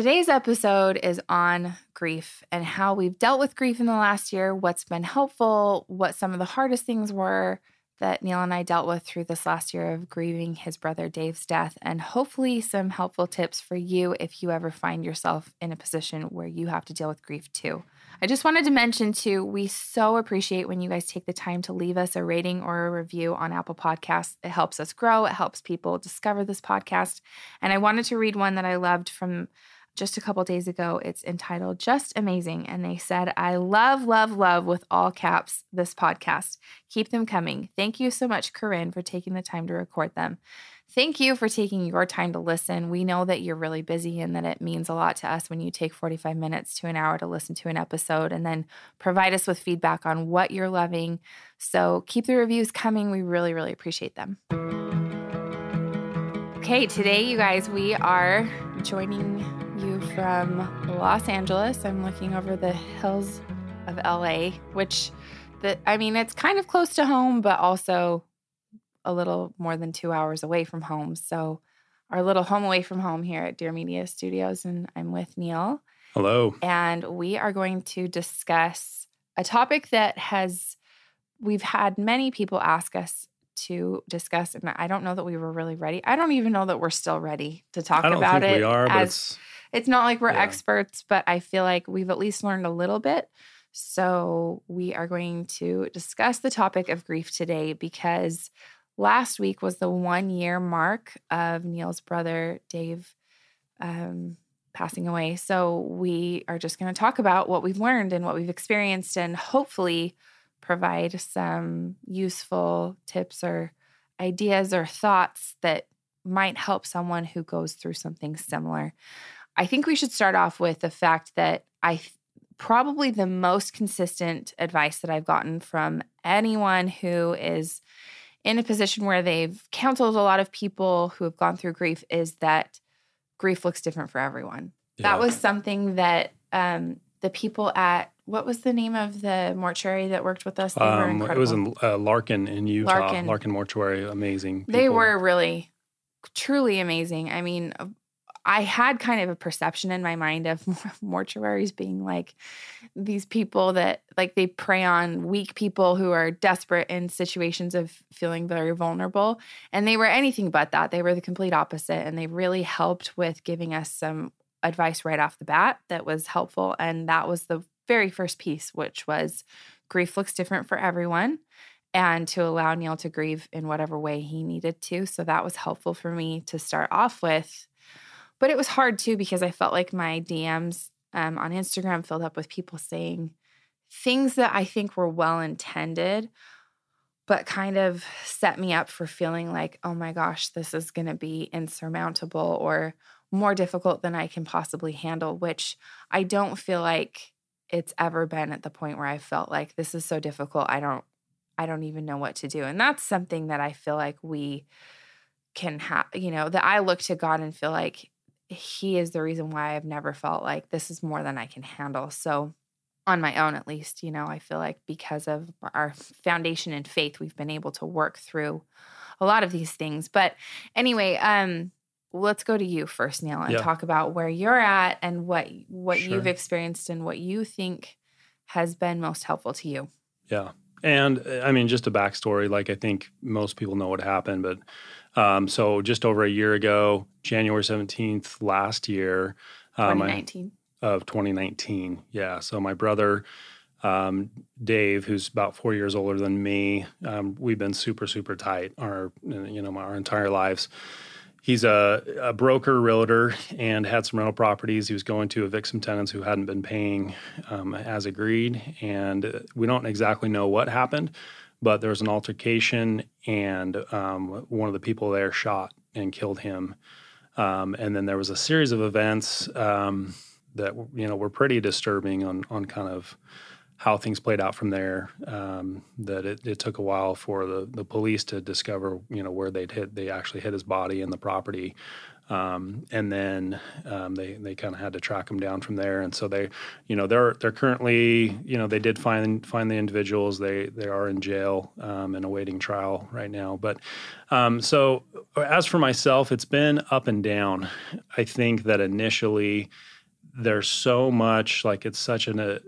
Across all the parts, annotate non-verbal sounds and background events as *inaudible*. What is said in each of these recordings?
Today's episode is on grief and how we've dealt with grief in the last year, what's been helpful, what some of the hardest things were that Neil and I dealt with through this last year of grieving his brother Dave's death, and hopefully some helpful tips for you if you ever find yourself in a position where you have to deal with grief too. I just wanted to mention too, we so appreciate when you guys take the time to leave us a rating or a review on Apple Podcasts. It helps us grow, it helps people discover this podcast. And I wanted to read one that I loved from just a couple days ago. It's entitled Just Amazing. And they said, I love, love, love with all caps this podcast. Keep them coming. Thank you so much, Corrine, for taking the time to record them. Thank you for taking your time to listen. We know that you're really busy and that it means a lot to us when you take 45 minutes to an hour to listen to an episode and then provide us with feedback on what you're loving. So keep the reviews coming. We really, really appreciate them. Okay, today, you guys, we are joining you from Los Angeles. I'm looking over the hills of LA, which the I mean, it's kind of close to home, but also a little more than 2 hours away from home. So our little home away from home here at Dear Media Studios and I'm with Neil. Hello. And we are going to discuss a topic that has we've had many people ask us to discuss and I don't know that we were really ready. I don't even know that we're still ready to talk about it. We are, but it's not like we're yeah. experts, but I feel like we've at least learned a little bit. So, we are going to discuss the topic of grief today because last week was the one year mark of Neil's brother, Dave, um, passing away. So, we are just going to talk about what we've learned and what we've experienced and hopefully provide some useful tips or ideas or thoughts that might help someone who goes through something similar. I think we should start off with the fact that I probably the most consistent advice that I've gotten from anyone who is in a position where they've counseled a lot of people who have gone through grief is that grief looks different for everyone. Yeah. That was something that um, the people at what was the name of the mortuary that worked with us? Um, it was in uh, Larkin in Utah. Larkin. Larkin Mortuary, amazing. People. They were really, truly amazing. I mean, I had kind of a perception in my mind of *laughs* mortuaries being like these people that like they prey on weak people who are desperate in situations of feeling very vulnerable. And they were anything but that. They were the complete opposite. And they really helped with giving us some advice right off the bat that was helpful. And that was the very first piece, which was grief looks different for everyone and to allow Neil to grieve in whatever way he needed to. So that was helpful for me to start off with but it was hard too because I felt like my DMs um, on Instagram filled up with people saying things that I think were well intended, but kind of set me up for feeling like, oh my gosh, this is going to be insurmountable or more difficult than I can possibly handle, which I don't feel like it's ever been at the point where I felt like this is so difficult. I don't I don't even know what to do. And that's something that I feel like we can have, you know, that I look to God and feel like he is the reason why I've never felt like this is more than I can handle. So, on my own, at least, you know, I feel like because of our foundation in faith, we've been able to work through a lot of these things. But anyway, um, let's go to you first, Neil, and yeah. talk about where you're at and what what sure. you've experienced and what you think has been most helpful to you. Yeah. And I mean, just a backstory, like I think most people know what happened, but um, so just over a year ago, January 17th last year, um, 2019. of 2019. Yeah. So my brother, um, Dave, who's about four years older than me, um, we've been super, super tight our, you know, our entire lives. He's a, a, broker, realtor, and had some rental properties. He was going to evict some tenants who hadn't been paying um, as agreed. And we don't exactly know what happened, but there was an altercation, and um, one of the people there shot and killed him. Um, and then there was a series of events um, that you know were pretty disturbing on on kind of how things played out from there. Um, that it, it, took a while for the the police to discover you know where they'd hit. They actually hit his body in the property. Um, and then um, they they kind of had to track them down from there. And so they, you know, they're they're currently, you know, they did find find the individuals. They they are in jail um, and awaiting trial right now. But um, so as for myself, it's been up and down. I think that initially there's so much like it's such an a,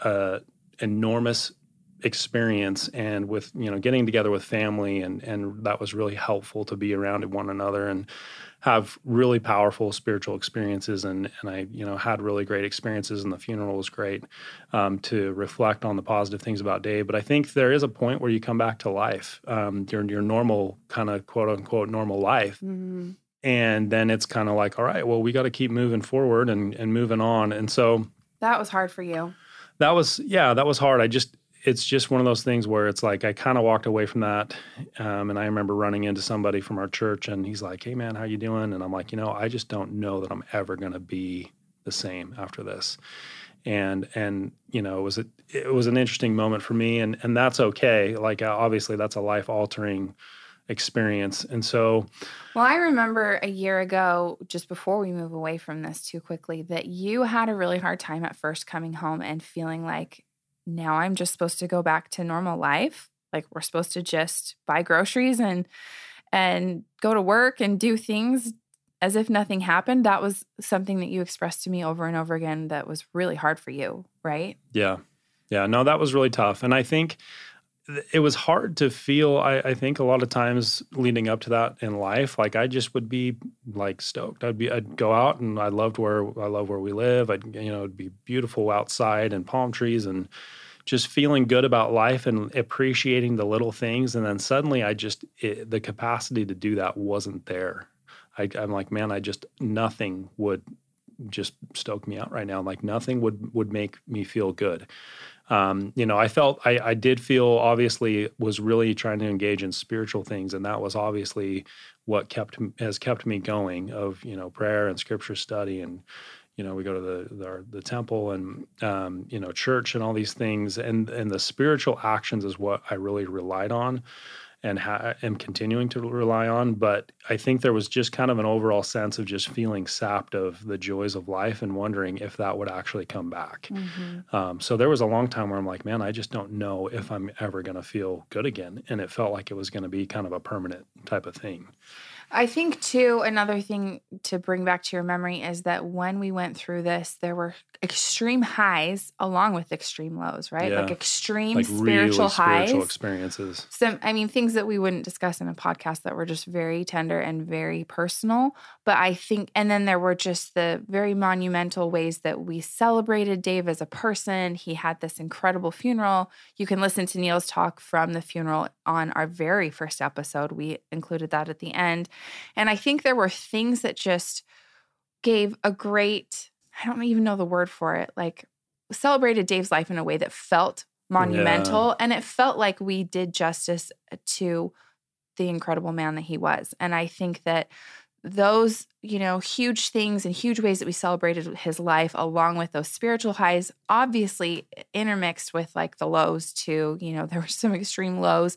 a enormous experience and with you know getting together with family and and that was really helpful to be around one another and have really powerful spiritual experiences and and I you know had really great experiences and the funeral was great um, to reflect on the positive things about Dave. But I think there is a point where you come back to life um, your your normal kind of quote unquote normal life. Mm-hmm. and then it's kind of like all right well we got to keep moving forward and and moving on. And so that was hard for you. That was yeah that was hard. I just it's just one of those things where it's like I kind of walked away from that, um, and I remember running into somebody from our church, and he's like, "Hey, man, how you doing?" And I'm like, "You know, I just don't know that I'm ever going to be the same after this." And and you know, it was it was an interesting moment for me, and and that's okay. Like uh, obviously, that's a life altering experience, and so. Well, I remember a year ago, just before we move away from this too quickly, that you had a really hard time at first coming home and feeling like now I'm just supposed to go back to normal life. Like we're supposed to just buy groceries and and go to work and do things as if nothing happened. That was something that you expressed to me over and over again that was really hard for you, right? Yeah. Yeah. No, that was really tough. And I think it was hard to feel I, I, think a lot of times leading up to that in life like i just would be like stoked. I'd be i'd go out and i loved where i love where we live. I'd you know it'd be beautiful outside and palm trees and just feeling good about life and appreciating the little things. And then suddenly i just it, the capacity to do that wasn't there. I, i'm like man i just nothing would just stoke me out right now. Like nothing would would make me feel good um, you know, I felt I, I did feel obviously was really trying to engage in spiritual things, and that was obviously what kept has kept me going. Of you know, prayer and scripture study, and you know, we go to the the, the temple and um, you know, church and all these things, and and the spiritual actions is what I really relied on and ha- am continuing to rely on. But I think there was just kind of an overall sense of just feeling sapped of the joys of life and wondering if that would actually come back. Mm-hmm. Um, so there was a long time where I'm like, man, I just don't know if I'm ever going to feel good again. And it felt like it was going to be kind of a permanent type of thing. I think too another thing to bring back to your memory is that when we went through this, there were extreme highs along with extreme lows, right? Yeah. Like extreme like spiritual really highs, spiritual experiences. Some, I mean, things that we wouldn't discuss in a podcast that were just very tender and very personal. But I think, and then there were just the very monumental ways that we celebrated Dave as a person. He had this incredible funeral. You can listen to Neil's talk from the funeral on our very first episode. We included that at the end. And I think there were things that just gave a great, I don't even know the word for it, like celebrated Dave's life in a way that felt monumental. Yeah. And it felt like we did justice uh, to the incredible man that he was. And I think that those, you know, huge things and huge ways that we celebrated his life, along with those spiritual highs, obviously intermixed with like the lows too. You know, there were some *laughs* extreme lows.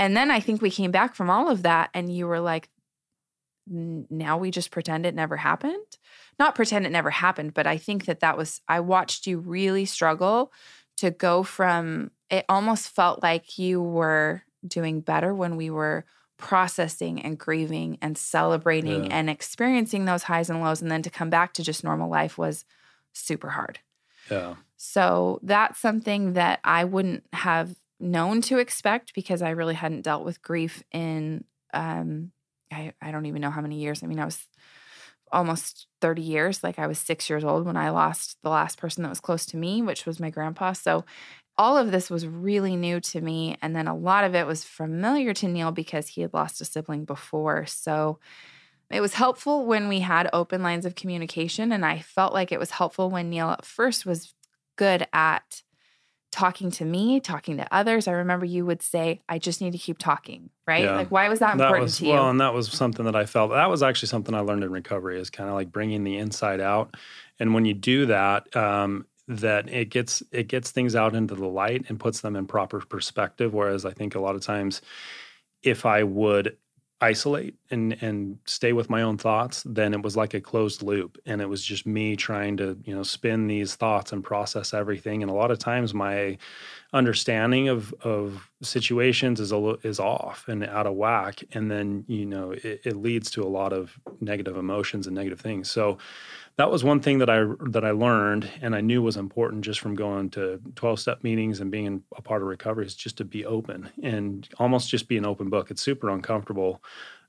And then I think we came back from all of that, and you were like, now we just pretend it never happened. Not pretend it never happened, but I think that that was, I watched you really struggle to go from, it almost felt like you were doing better when we were processing and grieving and celebrating yeah. and experiencing those highs and lows. And then to come back to just normal life was super hard. Yeah. So that's something that I wouldn't have known to expect because I really hadn't dealt with grief in um, I, I don't even know how many years. I mean, I was almost 30 years. Like I was six years old when I lost the last person that was close to me, which was my grandpa. So all of this was really new to me. And then a lot of it was familiar to Neil because he had lost a sibling before. So it was helpful when we had open lines of communication. And I felt like it was helpful when Neil at first was good at talking to me, talking to others. I remember you would say, I just need to keep talking, right? Yeah. Like, why was that important was, to you? Well, and that was something that I felt that was actually something I learned in recovery is kind of like bringing the inside out. And when you do that, um, that it gets it gets things out into the light and puts them in proper perspective. Whereas I think a lot of times, if I would isolate and and stay with my own thoughts, then it was like a closed loop, and it was just me trying to you know spin these thoughts and process everything. And a lot of times my understanding of of situations is a is off and out of whack, and then you know it, it leads to a lot of negative emotions and negative things. So that was one thing that I that I learned and I knew was important just from going to 12 step meetings and being a part of recovery is just to be open and almost just be an open book. It's super uncomfortable.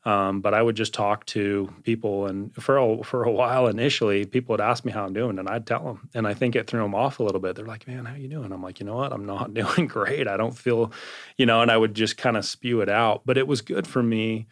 Um, but I would just talk to people, and for a, for a while initially, people would ask me how I'm doing, and I'd tell them, and I think it threw them off a little bit. They're like, "Man, how you doing?" I'm like, "You know what? I'm not *laughs* doing great. I don't feel, you know," and I would just kind of spew it out. But it was good for me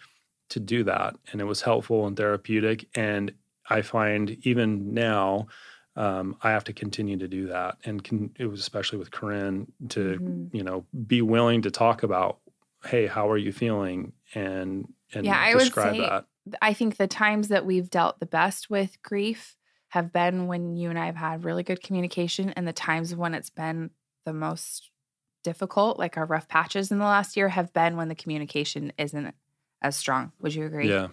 to do that, and it was helpful and therapeutic. And I find even now, um, I have to continue to do that, and can, it was especially with Corrine to mm-hmm. you know be willing to talk about, hey, how are you feeling, and and yeah, I would say that. I think the times that we've dealt the best with grief have been when you and I have had really good communication, and the times when it's been the most difficult, like our rough patches in the last year, have been when the communication isn't as strong. Would you agree? Yeah,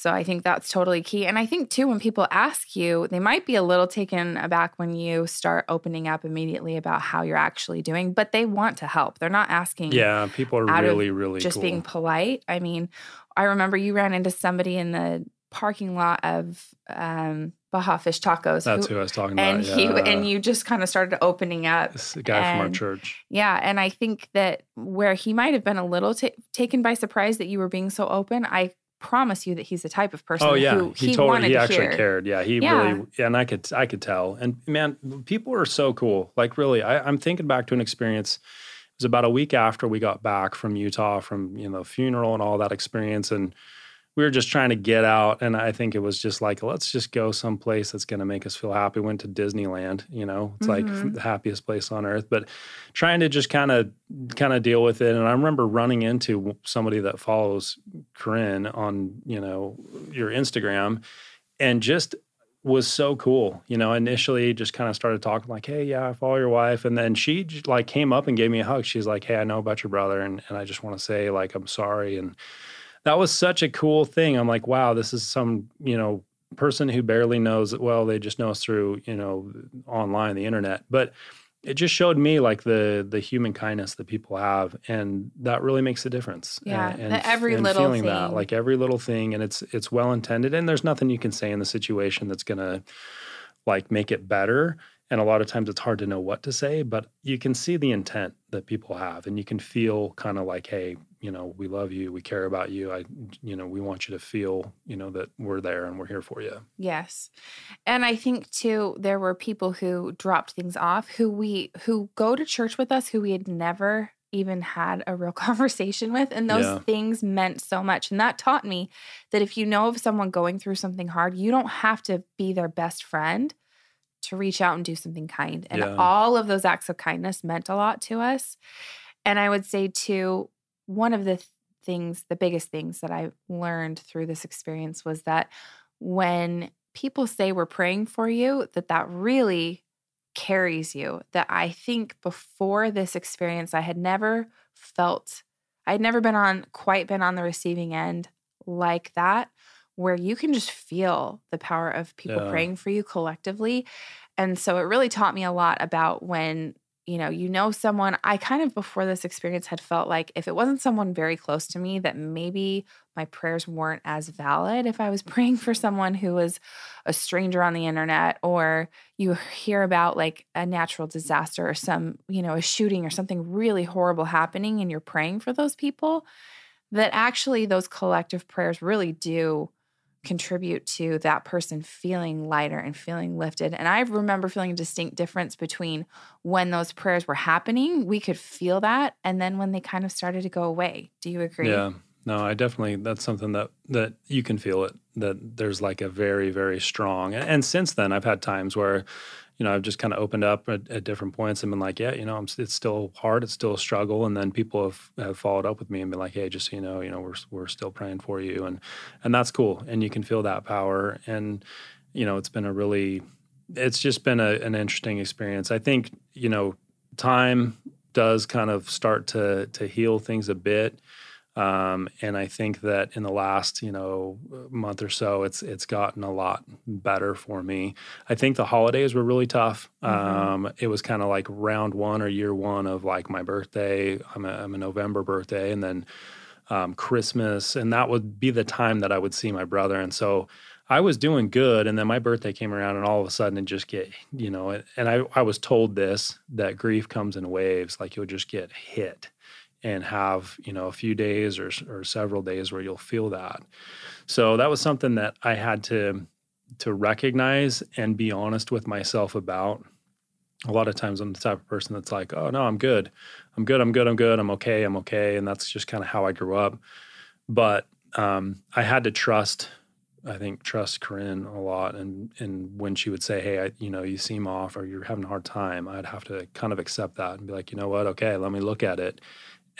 so I think that's totally key. And I think too, when people ask you, they might be a little taken aback when you start opening up immediately about how you're actually doing, but they want to help. They're not asking. Yeah, people are really, really just cool. being polite. I mean, I remember you ran into somebody in the parking lot of um, Baja Fish Tacos. That's who, who I was talking and about. And he and you just kind of started opening up. This guy and, from our church. Yeah, and I think that where he might have been a little t- taken by surprise that you were being so open, I promise you that he's the type of person oh yeah. who he, he totally wanted he to actually hear. cared. Yeah he yeah. really and i could i could tell. And man people are so cool. Like really I, i'm thinking back to an experience. It was about a week after we got back from utah from you know funeral and all that experience. And we were just trying to get out and i think it was just like let's just go someplace that's going to make us feel happy. We went to disneyland you know? It's mm-hmm. like the happiest place on earth but trying to just kind of kind of deal with it and i remember running into somebody that follows corrine on you know your instagram and just was so cool you know? Initially just kind of started talking like hey yeah i follow your wife and then she like came up and gave me a hug. She's like hey i know about your brother and, and i just want to say like i'm sorry and that was such a cool thing. I'm like, wow, this is some, you know, person who barely knows well, they just know us through, you know, online, the internet. But it just showed me like the the human kindness that people have and that really makes a difference yeah and, and every and little feeling thing. that like every little thing and it's it's well intended and there's nothing you can say in the situation that's gonna like make it better and a lot of times it's hard to know what to say but you can see the intent that people have and you can feel kind of like hey you know we love you we care about you i you know we want you to feel you know that we're there and we're here for you. Yes. And i think too there were people who dropped things off who we who go to church with us who we had never even had a real *laughs* conversation with and those yeah. things meant so much. And that taught me that if you know of someone going through something hard you don't have to be their best friend to reach out and do something kind. And yeah. all of those acts of kindness meant a lot to us. And I would say, too, one of the th- things, the biggest things that I learned through this experience was that when people say we're praying for you, that that really carries you. That I think before this experience, I had never felt, I had never been on, quite been on the receiving end like that where you can just feel the power of people yeah. praying for you collectively. And so it really taught me a lot about when, you know, you know someone, I kind of before this experience had felt like if it wasn't someone very close to me that maybe my prayers weren't as valid if I was *laughs* praying for someone who was a stranger on the internet or you hear about like a natural disaster or some, you know, a shooting or something really horrible happening and you're praying for those people that actually those collective prayers really do contribute to that person feeling lighter and feeling lifted. And I remember feeling a distinct difference between when those prayers were happening, we could feel that, and then when they kind of started to go away. Do you agree? Yeah. No, I definitely that's something that that you can feel it that there's like a very very strong and, and since then I've had times where you know, I've just kind of opened up at, at, different points and been like, yeah, you know, I'm, it's still hard, it's still a struggle, and then people have, have followed up with me and been like, hey, just so you know, you know, we're we're still praying for you, and and that's cool, and you can feel that power, and you know, it's been a really, it's just been a, an interesting experience. I think you know, time does kind of start to to heal things a bit. Um, and I think that in the last, you know, month or so, it's it's gotten a lot better for me. I think the holidays were really tough. Mm-hmm. Um, it was kind of like round one or year one of like my birthday. I'm a, I'm a November birthday, and then um, Christmas, and that would be the time that I would see my brother. And so I was doing good, and then my birthday came around, and all of a sudden it just get, you know, and I I was told this that grief comes in waves, like you'll just get hit and have you know a few days or, or several days where you'll feel that. So that was something that i had to to recognize and be honest with myself about. A lot of times i'm the type of person that's like oh no i'm good. I'm good i'm good i'm good. I'm okay i'm okay. And that's just kind of how i grew up. But um, i had to trust i think trust corrine a lot and and when she would say hey I, you know you seem off or you're having a hard time i'd have to kind of accept that and be like you know what? Okay let me look at it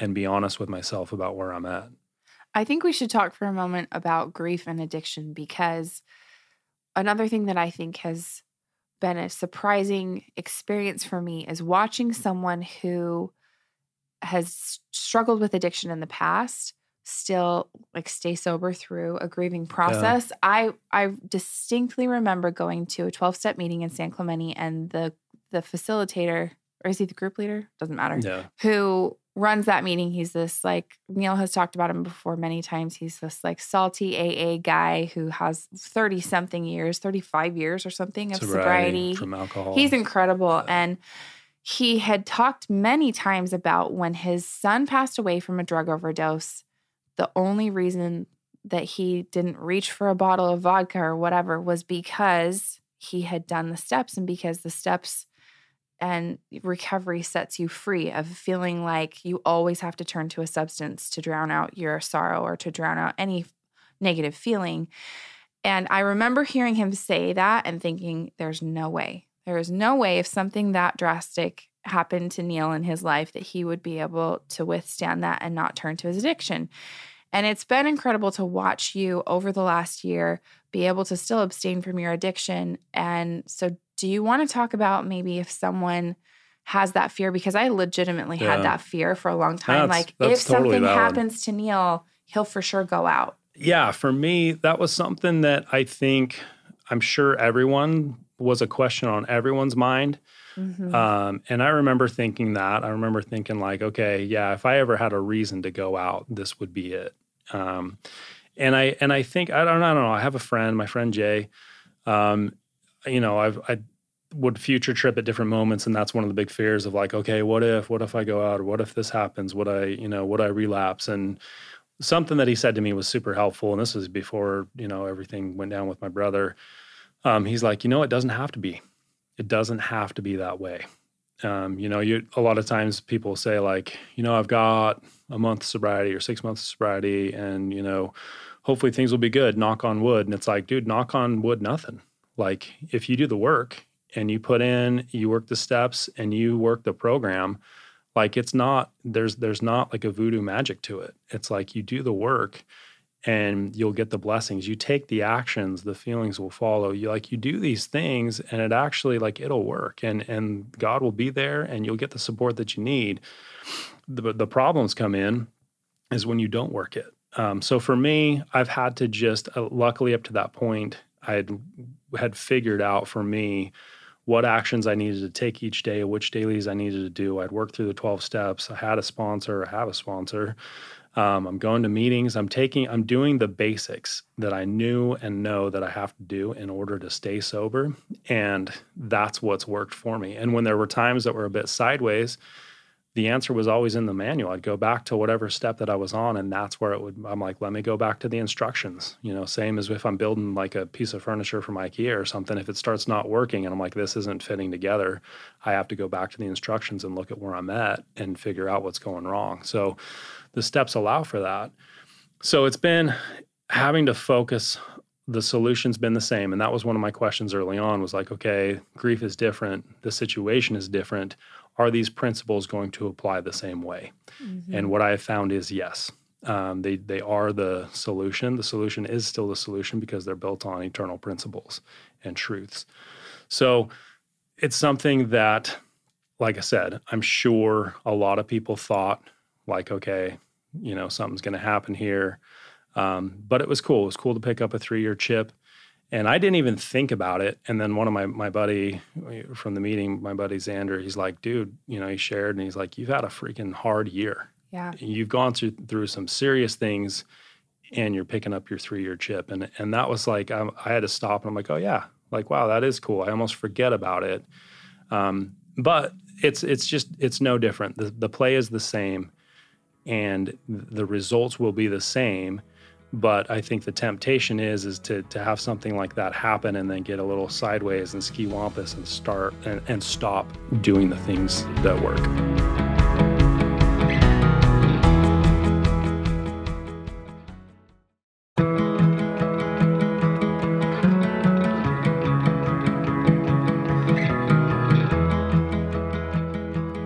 and be honest with myself about where I'm at. I think we should talk for a moment about grief and addiction because another thing that I think has been a surprising experience for me is watching someone who has struggled with addiction in the past still like stay sober through a grieving process. Yeah. I I distinctly remember going to a 12-step meeting in San Clemente and the the facilitator or is he the group leader? Doesn't matter. Yeah. Who runs that meeting. He's this like Neil has talked about him before many times. He's this like salty AA guy who has 30 something years, 35 years or something of sobriety, sobriety. from alcohol. He's incredible. And he had talked many times about when his son passed away from a drug overdose, the only reason that he didn't reach for a bottle of vodka or whatever was because he had done the steps and because the steps and recovery sets you free of feeling like you always have to turn to a substance to drown out your sorrow or to drown out any negative feeling. And I remember hearing him say that and thinking, there's no way. There is no way if something that drastic happened to Neil in his life that he would be able to withstand that and not turn to his addiction. And it's been incredible to watch you over the last year be able to still abstain from your addiction. And so do you want to talk about maybe if someone has that fear? Because I legitimately yeah. had that fear for a long time. That's, like, that's if totally something valid. happens to Neil, he'll for sure go out. Yeah, for me, that was something that I think I'm sure everyone was a question on everyone's mind. Mm-hmm. Um, and I remember thinking that. I remember thinking, like, okay, yeah, if I ever had a reason to go out, this would be it. Um, and I and I think I don't I don't know. I have a friend, my friend Jay. Um, you know, I've I would future trip at different moments and that's one of the big fears of like okay what if what if i go out? Or what if this happens? Would i you know would i relapse? And something that he said to me was super helpful and this was before you know everything went down with my brother. Um, he's like you know it doesn't have to be. It doesn't have to be that way. Um, you know you a lot of times people say like you know i've got a month sobriety or six months sobriety and you know hopefully things will be good knock on wood. And it's like dude knock on wood nothing. Like if you do the work and you put in, you work the steps and you work the program, like it's not there's there's not like a voodoo magic to it. It's like you do the work and you'll get the blessings. You take the actions, the feelings will follow. You like you do these things and it actually like it'll work and and God will be there and you'll get the support that you need. The the problems come in is when you don't work it. Um, so for me, I've had to just uh, luckily up to that point, I had had figured out for me what actions I needed to take each day, which dailies I needed to do. I'd work through the 12 steps. I had a sponsor, I have a sponsor. Um, I'm going to meetings. I'm taking, I'm doing the basics that I knew and know that I have to do in order to stay sober. And that's what's worked for me. And when there were times that were a bit sideways, the answer was always in the manual. I'd go back to whatever step that I was on, and that's where it would. I'm like, let me go back to the instructions. You know, same as if I'm building like a piece of furniture from IKEA or something. If it starts not working, and I'm like, this isn't fitting together, I have to go back to the instructions and look at where I'm at and figure out what's going wrong. So, the steps allow for that. So it's been having to focus. The solution's been the same, and that was one of my questions early on. Was like, okay, grief is different. The situation is different are these principles going to apply the same way? Mm-hmm. And what I have found is yes. Um, they they are the solution. The solution is still the solution because they're built on eternal principles and truths. So it's something that, like I said, I'm sure a lot of people thought like, okay, you know, something's going to happen here. Um, but it was cool. It was cool to pick up a three year chip. And I didn't even think about it. And then one of my my buddy from the meeting, my buddy Xander, he's like, dude, you know, he shared and he's like, you've had a freaking hard year. Yeah. You've gone through through some serious things and you're picking up your three year chip. And and that was like I, I, had to stop and I'm like, oh yeah, like wow, that is cool. I almost forget about it. Um, but it's it's just it's no different. The the play is the same, and the results will be the same. But I think the temptation is is to to have something like that happen and then get a little sideways and ski wampus and start and, and stop doing the things that work.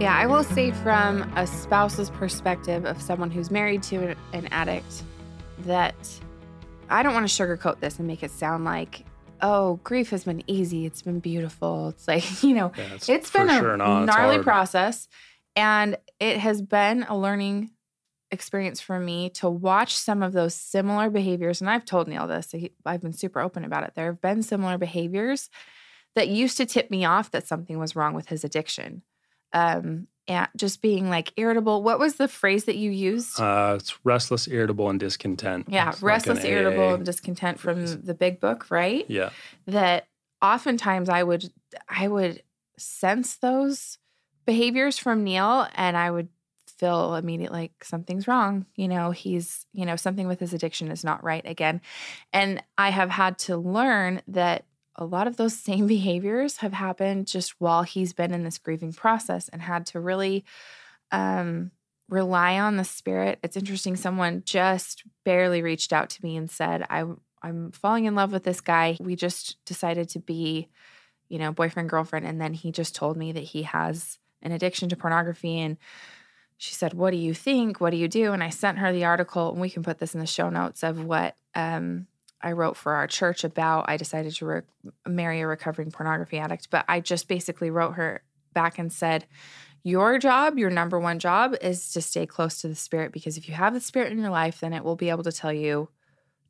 Yeah, I will say from a spouse's perspective of someone who's married to an addict that I don't want to sugarcoat this and make it sound like, oh, grief has been easy. It's been beautiful. It's like, *laughs* you know, yeah, it's, it's been a sure gnarly process. And it has been a learning experience for me to watch some of those similar behaviors. And I've told Neil this, I've been super open about it. There have been similar behaviors that used to tip me off that something was wrong with his addiction. Um, and just being like irritable. What was the phrase that you used? Uh, it's restless, irritable, and discontent. Yeah, it's restless, like irritable, AA. and discontent from the big book, right? Yeah. That oftentimes I would I would sense those behaviors from Neil, and I would feel immediately like something's wrong. You know, he's you know something with his addiction is not right again, and I have had to learn that a lot of those same *laughs* behaviors have happened just while he's been in this grieving process and had to really um, rely on the spirit. It's interesting. Someone just barely reached out to me and said, I, I'm falling in love with this guy. We just decided to be, you know, boyfriend, girlfriend. And then he just told me that he has an addiction to pornography. And she said, What do you think? What do you do? And I sent her the article, and we can put this in the show notes of what um, I wrote for our church about I decided to re- marry a recovering pornography addict, but I just basically wrote her back and said, Your job, your number one job is to stay close to the Spirit because if you have the Spirit in your life, then it will be able to tell you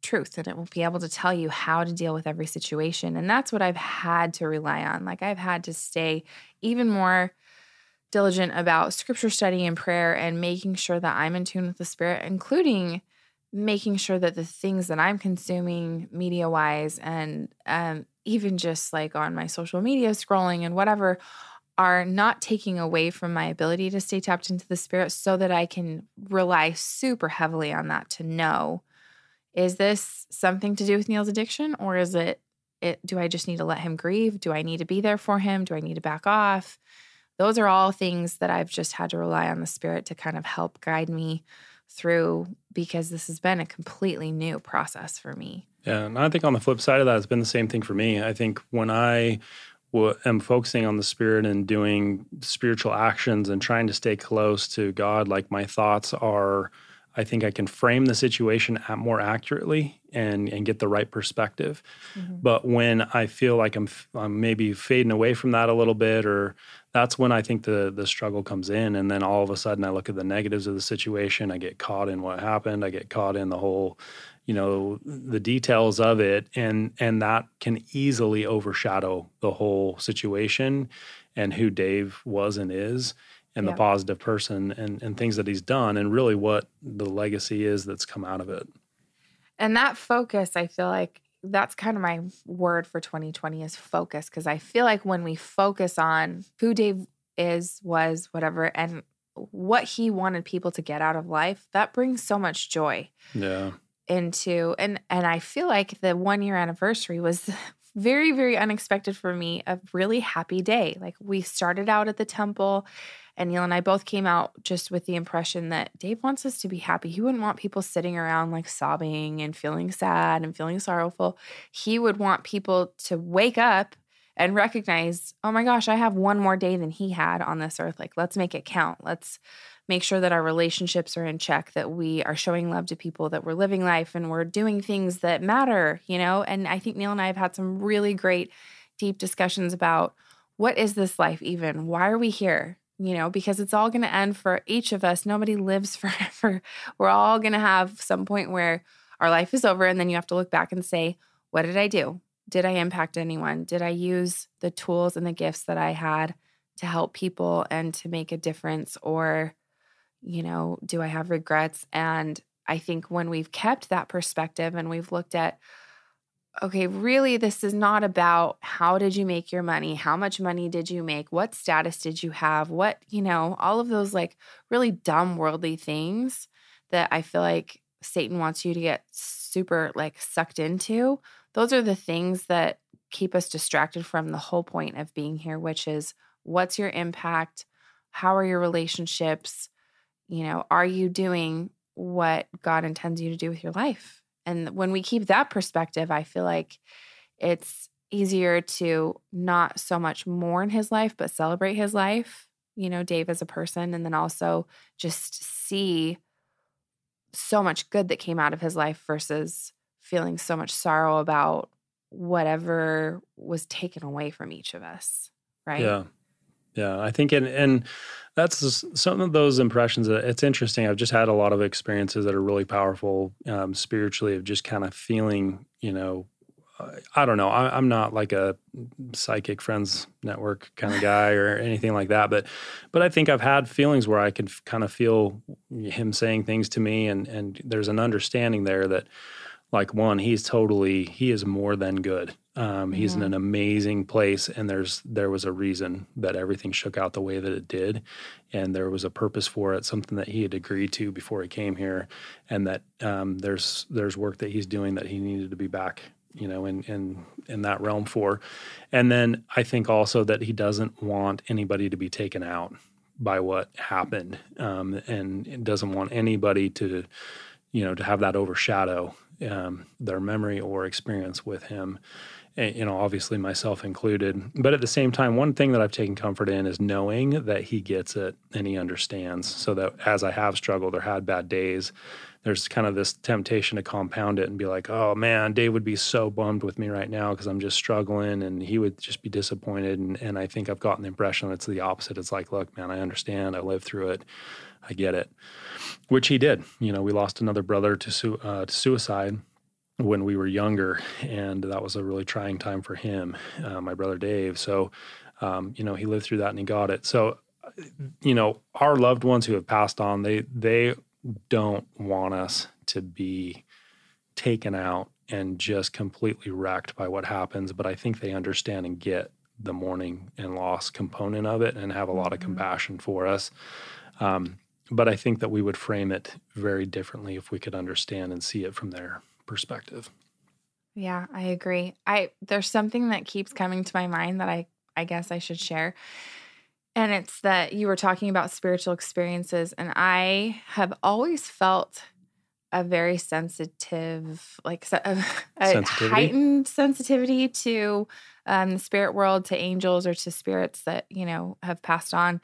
truth and it will be able to tell you how to deal with every situation. And that's what I've had to rely on. Like I've had to stay even more diligent about scripture study and prayer and making sure that I'm in tune with the Spirit, including making sure that the things that I'm consuming media wise and um, even just like on my social media scrolling and whatever are not taking away from my ability to stay tapped into the spirit so that I can rely super heavily on that to know is this something to do with Neil's addiction or is it it do I just need to let him grieve? Do I need to be there for him? Do I need to back off? Those are all things that I've just had to rely on the spirit to kind of help guide me through because this has been a completely new process for me. Yeah, and I think on the flip side of that, it's been the same thing for me. I think when I w- am focusing on the spirit and doing spiritual actions and trying to stay close to God, like my thoughts are, I think I can frame the situation more accurately and and get the right perspective. Mm-hmm. But when I feel like I'm, I'm maybe fading away from that a little bit, or that's when I think the the struggle comes in, and then all of a sudden I look at the negatives of the situation. I get caught in what happened. I get caught in the whole, you know, the details of it, and and that can easily overshadow the whole situation and who Dave was and is and yeah. the positive person and, and things that he's done and really what the legacy is that's come out of it. And that focus, I feel like that's kind of my word for 2020 is focus because I feel like when we focus on who Dave is, was, whatever, and what he wanted people to get out of life, that brings so much joy. Yeah. Into and and I feel like the one year anniversary was *laughs* very very unexpected for me a really happy day. Like we started out at the temple and Neil and I both came out just with the impression that Dave wants us to be happy. He wouldn't want people sitting around like sobbing and feeling sad and feeling sorrowful. He would want people to wake up and recognize, oh my gosh, I have one more day than he had on this earth. Like, let's make it count. Let's make sure that our relationships are in check, that we are showing love to people, that we're living life and we're doing things that matter, you know? And I think Neil and I have had some really great, deep discussions about what is this life even? Why are we here? You know, because it's all going to end for each of us. Nobody lives *laughs* forever. We're all going to have some point where our life is over. And then you have to look back and say, what did I do? Did I impact anyone? Did I use the tools and the gifts that I had to help people and to make a difference? Or, you know, do I have regrets? And I think when we've kept that perspective and we've looked at, okay, really, this is not about how did you make your money? How much money did you make? What status did you have? What, you know, all of those like really dumb worldly things that I feel like Satan wants you to get super like sucked into. Those are the things that keep us distracted from the whole point of being here, which is what's your impact? How are your relationships? You know, are you doing what God intends you to do with your life? And when we keep that perspective, I feel like it's easier to not so much mourn his life, but celebrate his life, you know, Dave as a person, and then also just see so much good that came out of his life versus feeling so much sorrow about whatever was taken away from each of us. Right. Yeah. Yeah. I think, and, and, that's some of those impressions. It's interesting. I've just had a lot of experiences that are really powerful um, spiritually of just kind of feeling, you know, I don't know. I, am not like a psychic friends network kind of guy or *laughs* anything like that, but but I think I've had feelings where I can kind of feel him saying things to me, and and there's an understanding there that, like one, he's totally he is more than good. Um, he's mm-hmm. in an amazing place, and there's there was a reason that everything shook out the way that it did, and there was a purpose for it, something that he had agreed to before he came here, and that um, there's there's work that he's doing that he needed to be back, you know, in in in that realm for, and then I think also that he doesn't want anybody to be taken out by what happened, um, and doesn't want anybody to, you know, to have that overshadow um, their memory or experience with him you know, obviously myself included. But at the same time, one thing that I've taken comfort in is knowing that he gets it and he understands. So that as I have struggled or had bad days, there's kind of this temptation to compound it and be like, oh man, Dave would be so bummed with me right now because I'm just struggling and he would just be disappointed. And, and I think I've gotten the impression it's the opposite. It's like, look, man, I understand. I lived through it. I get it. Which he did. You know, we lost another brother to, su- uh, to suicide when we were younger, and that was a really trying time for him, uh, my brother Dave. So, um, you know, he lived through that and he got it. So, you know, our loved ones who have passed on, they they don't want us to be taken out and just completely wrecked by what happens. But I think they understand and get the mourning and loss component of it and have a lot of mm-hmm. compassion for us. Um, but I think that we would frame it very differently if we could understand and see it from there perspective. Yeah, I agree. I there's something that keeps coming to my mind that I I guess I should share. And it's that you were talking about spiritual experiences and I have always felt a very sensitive like *laughs* a, a heightened sensitivity to um, the spirit world to angels or to spirits that you know have passed on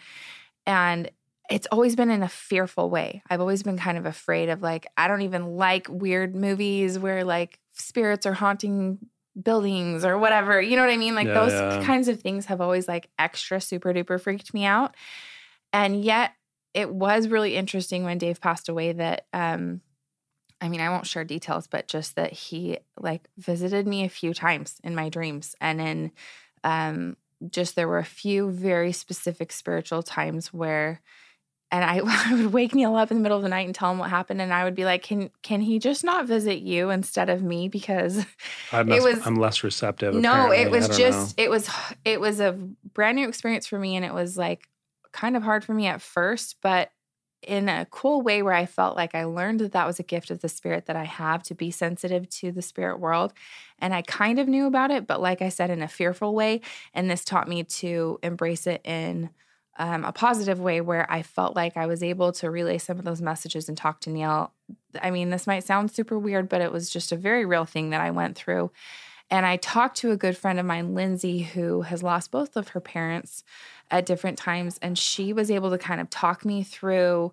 and it's always been in a fearful way. I've always been kind of afraid of like, I don't even like weird movies where like spirits are haunting buildings or whatever. You know what I mean? Like yeah, those yeah. kinds of things have always like extra super duper freaked me out. And yet it was really interesting when Dave passed away that um I mean, I won't share details, but just that he like visited me a few times in my dreams and in um just there were a few very specific spiritual times where and I, *laughs* I, would wake Neil up in the middle of the night and tell him what happened, and I would be like, "Can can he just not visit you instead of me?" Because *laughs* I'm it was I'm less receptive. No, apparently. it was just know. it was it was a brand new experience for me, and it was like kind of hard for me at first, but in a cool way where I felt like I learned that that was a gift of the spirit that I have to be sensitive to the spirit world. And I kind of knew about it, but like I said, in a fearful way. And this taught me to embrace it in um, a positive way where I felt like I was able to relay some of those messages and talk to Neil. I mean, this might sound super weird, but it was just a very real thing that I went through. And I talked to a good friend of mine, Lindsay, who has lost both of her parents at different times. And she was able to kind of talk me through,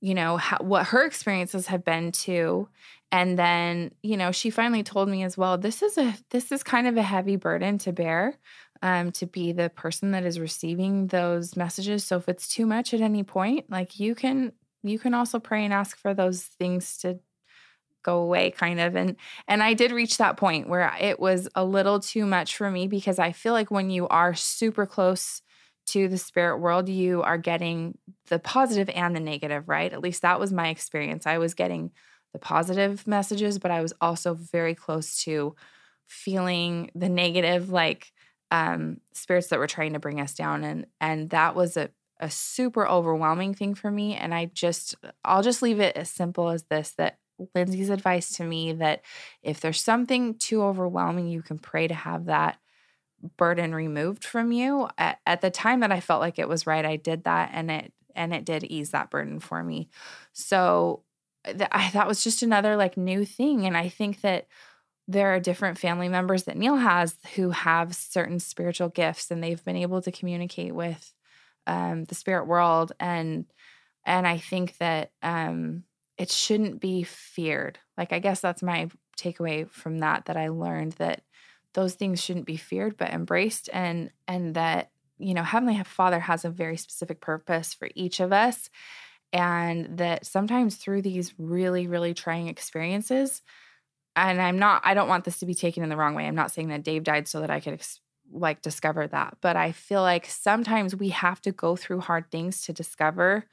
you know, how, what her experiences have been too. And then, you know, she finally told me as well, this is a this is kind of a heavy burden to bear um, to be the person that is receiving those messages. So if it's too much at any point, like you can you can also pray and ask for those things to go away kind of. And and I did reach that point where it was a little too much for me because I feel like when you are super close to the spirit world you are getting the positive and the negative right? At least that was my experience. I was getting the positive messages but I was also very close to feeling the negative like um spirits that were trying to bring us down and and that was a a super overwhelming thing for me and I just I'll just leave it as simple as this that Lindsay's advice to me that if there's something too overwhelming, you can pray to have that burden removed from you. At, at, the time that I felt like it was right, I did that and it and it did ease that burden for me. So th- I, that was just another like new thing and I think that there are different family members that Neil has who have certain spiritual gifts and they've been able to communicate with um, the spirit world. And and I think that um, it shouldn't be feared. Like I guess that's my takeaway from that that I learned that those things shouldn't be feared but embraced. And and that you know heavenly father has a very specific purpose for each of us. And that sometimes through these really really trying experiences and I'm not I don't want this to be taken in the wrong way. I'm not saying that Dave died so that I could ex- like discover that, but I feel like sometimes we have to go through hard things to discover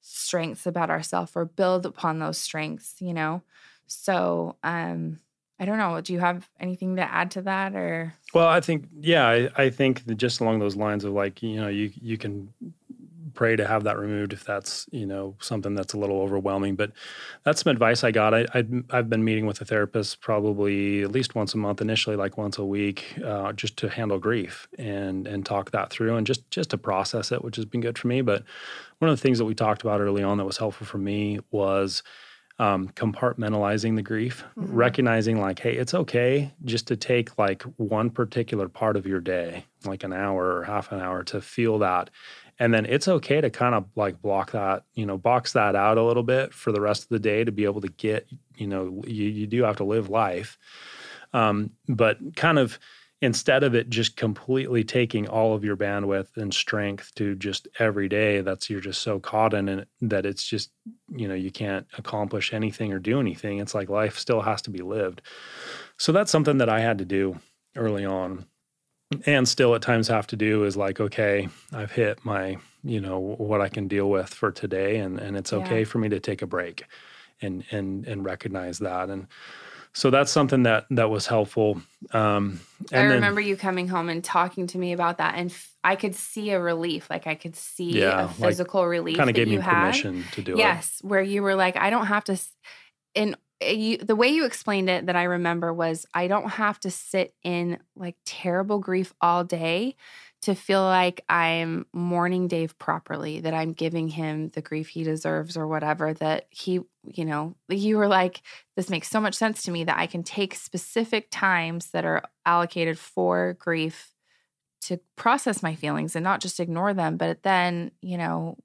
strengths about ourselves or build upon those strengths, you know? So, um, I don't know. Do you have anything to add to that or? Well, I think, yeah, I, I think just along those lines of like, you know, you, you can pray to have that removed if that's you know something that's a little overwhelming. But that's some advice I got. I, I have been meeting with a therapist probably at least once a month initially, like once a week, uh, just to handle grief and and talk that through and just just to process it, which has been good for me. But one of the things that we talked about early on that was helpful for me was um, compartmentalizing the grief, mm-hmm. recognizing like, hey, it's okay just to take like one particular part of your day, like an hour or half an hour to feel that and then it's okay to kind of like block that you know box that out a little bit for the rest of the day to be able to get you know you, you do have to live life. Um, but kind of instead of it just completely taking all of your bandwidth and strength to just every day that's you're just so caught in it that it's just you know you can't accomplish anything or do anything. It's like life still has to be lived. So that's something that i had to do early on and still at times have to do is like okay i've hit my you know what i can deal with for today and and it's okay yeah. for me to take a break and and and recognize that and so that's something that that was helpful um i remember then, you coming home and talking to me about that and f- i could see a relief like i could see yeah, a physical like, relief kind of gave me permission had. to do yes, it yes where you were like i don't have to in Eh, you, the way you explained it that I remember was I don't have to sit in like terrible grief all day to feel like I'm mourning Dave properly, that I'm giving him the grief he deserves or whatever, that he, you know, you were like, this makes so much sense to me that I can take specific times that are allocated for grief to process my feelings and not just ignore them, but then, you know,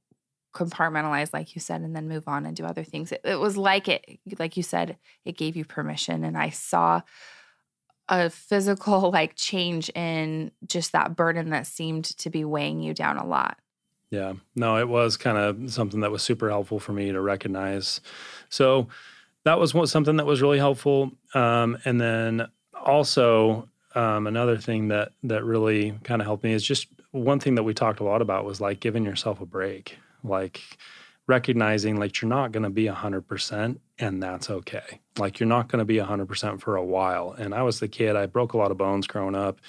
compartmentalize like you said and then move on and do other things. It, it, was like it like you said it gave you permission and i saw a physical *laughs* like change in just that burden that seemed to be weighing you down a lot. Yeah. No it was kind of something that was super helpful for me to recognize. So that was something that was really helpful um, and then also um, another thing that that really kind of helped me is just one thing that we talked a lot about was like giving yourself a break like recognizing like you're not going to be 100% and that's okay. Like you're not going to be 100% for a while. And i was the kid i broke a lot of bones growing up.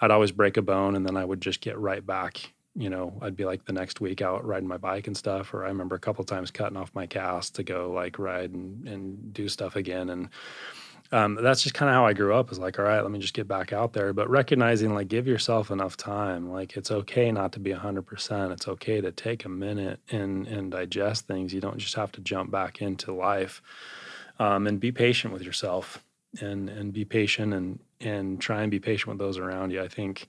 I'd always break a bone and then i would just get right back you know i'd be like the next week out riding my bike and stuff or i remember a couple times cutting off my cast to go like ride and, and do stuff again. And um, that's just kind of how I grew up. Is like, all right, let me just get back out there. But recognizing, like, give yourself enough time. Like, it's okay not to be hundred percent. It's okay to take a minute and and digest things. You don't just have to jump back into life. Um, and be patient with yourself, and and be patient and and try and be patient with those around you. I think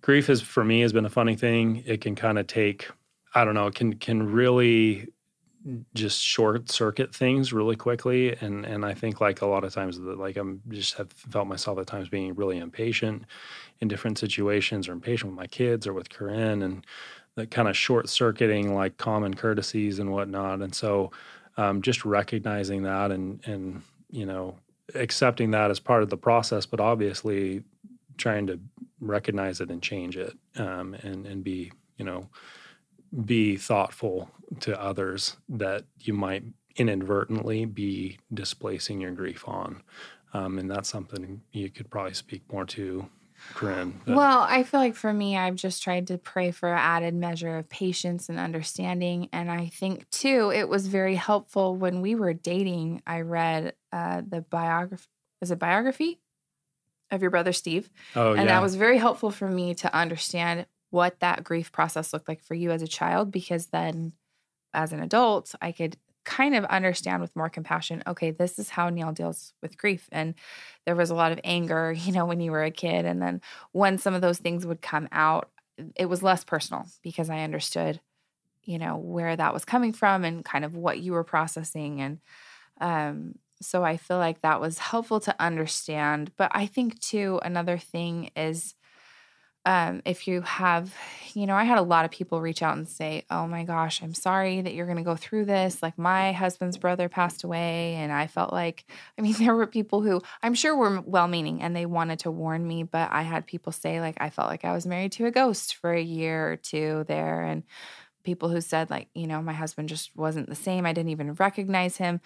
grief is for me has been a funny thing. It can kind of take, I don't know, it can can really just short circuit things really quickly and and I think like a lot of times that like I'm just have felt myself at times being really impatient in different situations or impatient with my kids or with Corrine and that kind of short circuiting like common courtesies and whatnot. And so um, just recognizing that and and you know accepting that as part of the process but obviously trying to recognize it and change it um, and and be you know be thoughtful to others that you might inadvertently be displacing your grief on. Um, and that's something you could probably speak more to, Corrine. Well, I feel like for me, I've just tried to pray for an added measure of patience and understanding. And I think, too, it was very helpful when we were dating. I read uh, the biography, is it biography? Of your brother Steve. Oh, and yeah. that was very helpful for me to understand what that grief process looked like for you as a child because then as an adult i could kind of understand with more compassion okay this is how neil deals with grief and there was a lot of anger *laughs* you know when you were a kid and then when some of those things would come out it was less personal because i understood you know where that was coming from and kind of what you were processing and um so i feel like that was helpful to understand but i think too another thing is um, if you have, you know, I had a lot of people reach out and say, Oh my gosh, I'm sorry that you're going to go through this. Like, my husband's brother passed away. And I felt like, I mean, *laughs* there were people who I'm sure were well meaning and they wanted to warn me, but I had people say, like, I felt like I was married to a ghost for a year or two there. And people who said, like, you know, my husband just wasn't the same. I didn't even recognize him.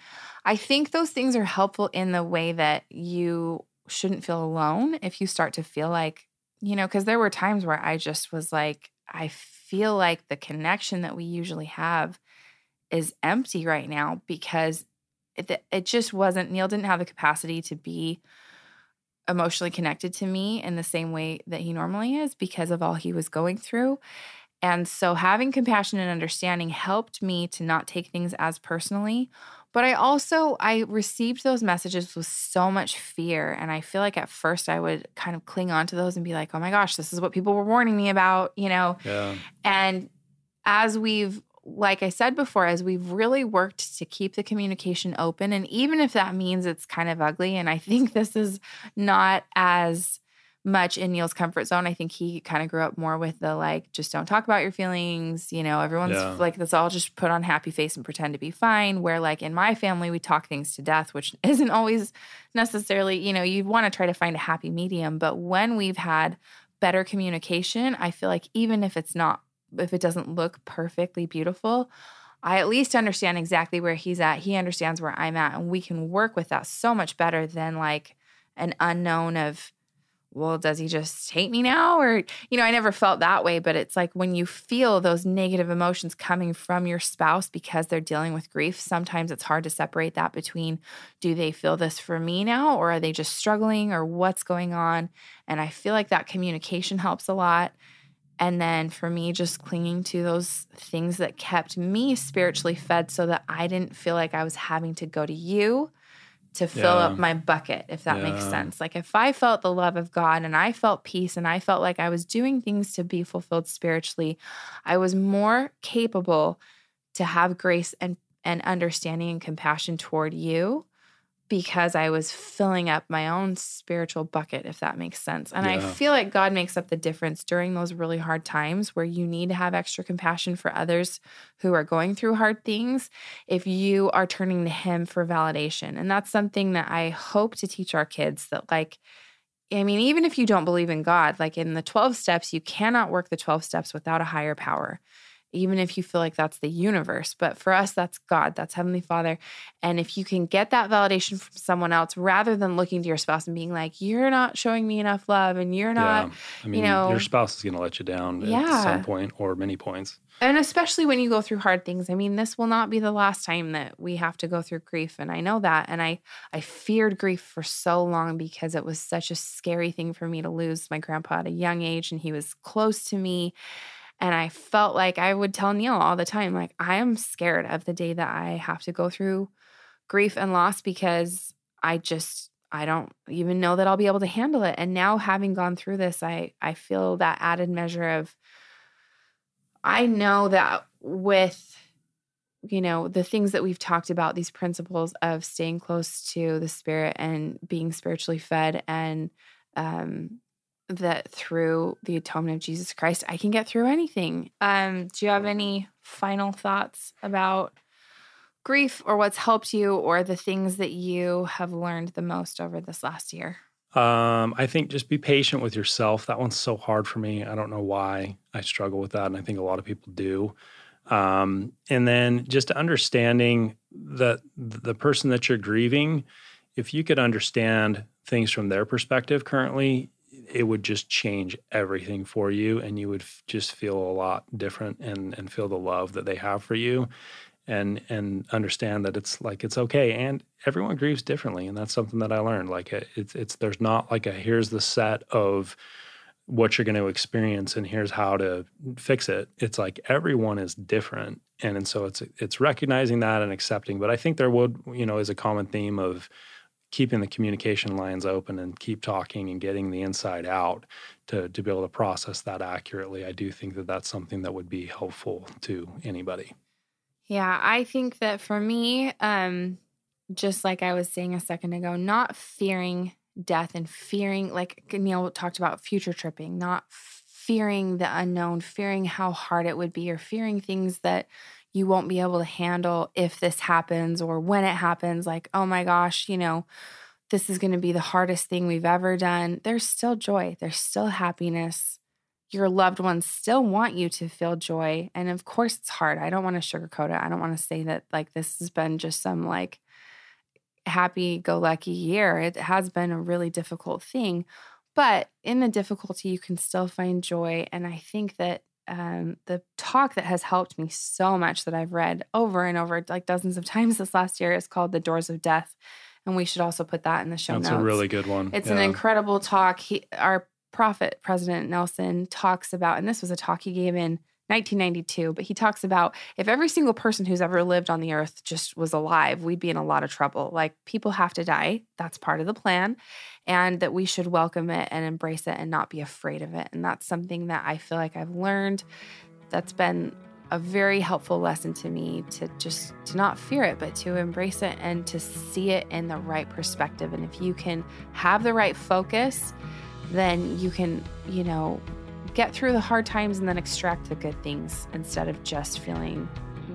I think those things are helpful in the way that you shouldn't feel alone if you start to feel like, you know, because there were times where I just was like, I feel like the connection that we usually have is empty right now because it, it just wasn't, Neil didn't have the capacity to be emotionally connected to me in the same way that he normally is because of all he was going through. And so having compassion and understanding helped me to not take things as personally but I also I received those messages with so much fear and I feel like at first I would kind of cling on to those and be like, "Oh my gosh, this is what people were warning me about," you know. Yeah. And as we've like I said before, as we've really worked to keep the communication open, and even if that means it's kind of ugly, and I think this is not as much in Neil's comfort zone. I think he kind of grew up more with the like, just don't talk about your feelings. You know, everyone's Yeah. like, let's all just put on happy face and pretend to be fine. Where like in my family, we talk things to death, which *laughs* isn't always necessarily, you know, you want to try to find a happy medium. But when we've had better communication, I feel like even if it's not, if it doesn't look perfectly beautiful, I at least understand exactly where he's at. He understands where I'm at, and we can work with that so much better than like an unknown of, well, does he just hate me now? Or, you know, I never felt that way, but it's like when you feel those negative emotions coming from your spouse because they're dealing with grief, sometimes it's hard to separate that between do they feel this for me now or are they just struggling or what's going on? And I feel like that communication helps a lot. And then for me, just clinging to those things that kept me spiritually fed so that I didn't feel like I was having to go to you to fill Yeah. up my bucket, if that makes sense. Like if I felt the love of God and I felt peace and I felt like I was doing things to be fulfilled spiritually, I was more capable to have grace and, and understanding and compassion toward you because I was filling up my own spiritual bucket, if that makes sense. And I feel like God makes up the difference during those really hard times where you need to have extra compassion for others who are going through hard things if you are turning to Him for validation. And that's something that I hope to teach our kids that, like, I mean, even if you don't believe in God, like in the 12 steps, you cannot work the 12 steps without a higher power even if you feel like that's the universe. But for us, that's God, that's Heavenly Father. And if you can get that validation from someone else rather than looking to your spouse and being like, you're not showing me enough love and you're not, yeah. I mean, know- your spouse is going to let you down at some point or many points. and especially when you go through hard things. I mean, this will not be the last time that we have to go through grief. And I know that. And I, I feared grief for so long because it was such a scary thing for me to lose my grandpa at a young age and he was close to me. And I felt like I would tell Neil all the time, like, I am scared of the day that I have to go through grief and loss because I just, I don't even know that I'll be able to handle it. And now having gone through this, I, I feel that added measure of, I know that with you know, the things that we've talked about, these principles of staying close to the spirit and being spiritually fed, and um, that through the atonement of Jesus Christ, I can get through anything. Um, do you have any final thoughts about grief or what's helped you or the things that you have learned the most over this last year? Um, I think just be patient with yourself. That one's so hard for me. I don't know why I struggle with that. And I think a lot of people do. Um, and then just understanding that the person that you're grieving, if you could understand things from their perspective currently, it would just change everything for you and you would f- just feel a lot different and and feel the love that they have for you and and understand that it's like it's okay and everyone grieves differently and that's something that i learned like it, it's it's there's not like a here's the set of what you're going to experience and here's how to fix it. It's like everyone is different and and so it's it's recognizing that and accepting but i think there would you know is a common theme of keeping the communication lines open and keep talking and getting the inside out to to be able to process that accurately i do think that that's something that would be helpful to anybody. Yeah, I think that for me, um, just like I was saying a second ago, not fearing death and fearing, like Neil talked about future tripping, not fearing the unknown, fearing how hard it would be, or fearing things that you won't be able to handle if this happens or when it happens. Like, oh my gosh, you know, this is going to be the hardest thing we've ever done. There's still joy, there's still happiness your loved ones still want you to feel joy. And of course, it's hard. I don't want to sugarcoat it. I don't want to say that like this has been just some like happy go lucky year. It has been a really difficult thing. But in the difficulty, you can still find joy. And I think that um, the talk that has helped me so much that I've read over and over, like dozens of *laughs* times this last year, is called The Doors of Death. And we should also put that in the show That's notes. That's a really good one. It's yeah. an incredible talk. He, our prophet President Nelson talks about, and this was a talk he gave in 1992, but he talks about if every single person who's ever lived on the earth just was alive, we'd be in a lot of trouble. Like people have to die. That's part of the plan. And that we should welcome it and embrace it and not be afraid of it. And that's something that I feel like I've learned that's been a very helpful lesson to me to just to not fear it but to embrace it and to see it in the right perspective and if you can have the right focus then you can, you know, get through the hard times and then extract the good things instead of just feeling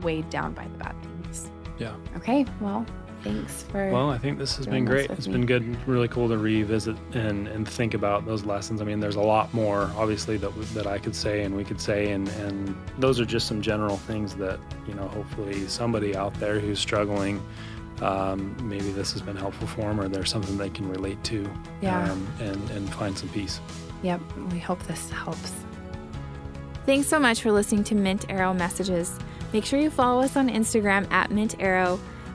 weighed down by the bad things. Yeah. Okay. Well, thanks for. Well, I think this has been great. It's me. been good, really cool to revisit and, and think about those lessons. I mean, there's a lot more, obviously, that that I could say and we could say, and and those are just some general things that you know, hopefully, somebody out there who's struggling um, maybe this has been helpful for them or there's something they can relate to yeah. um, and, and find some peace. Yep, we hope this helps. Thanks so much for listening to Mint Arrow Messages. Make sure you follow us on Instagram at Mint Arrow,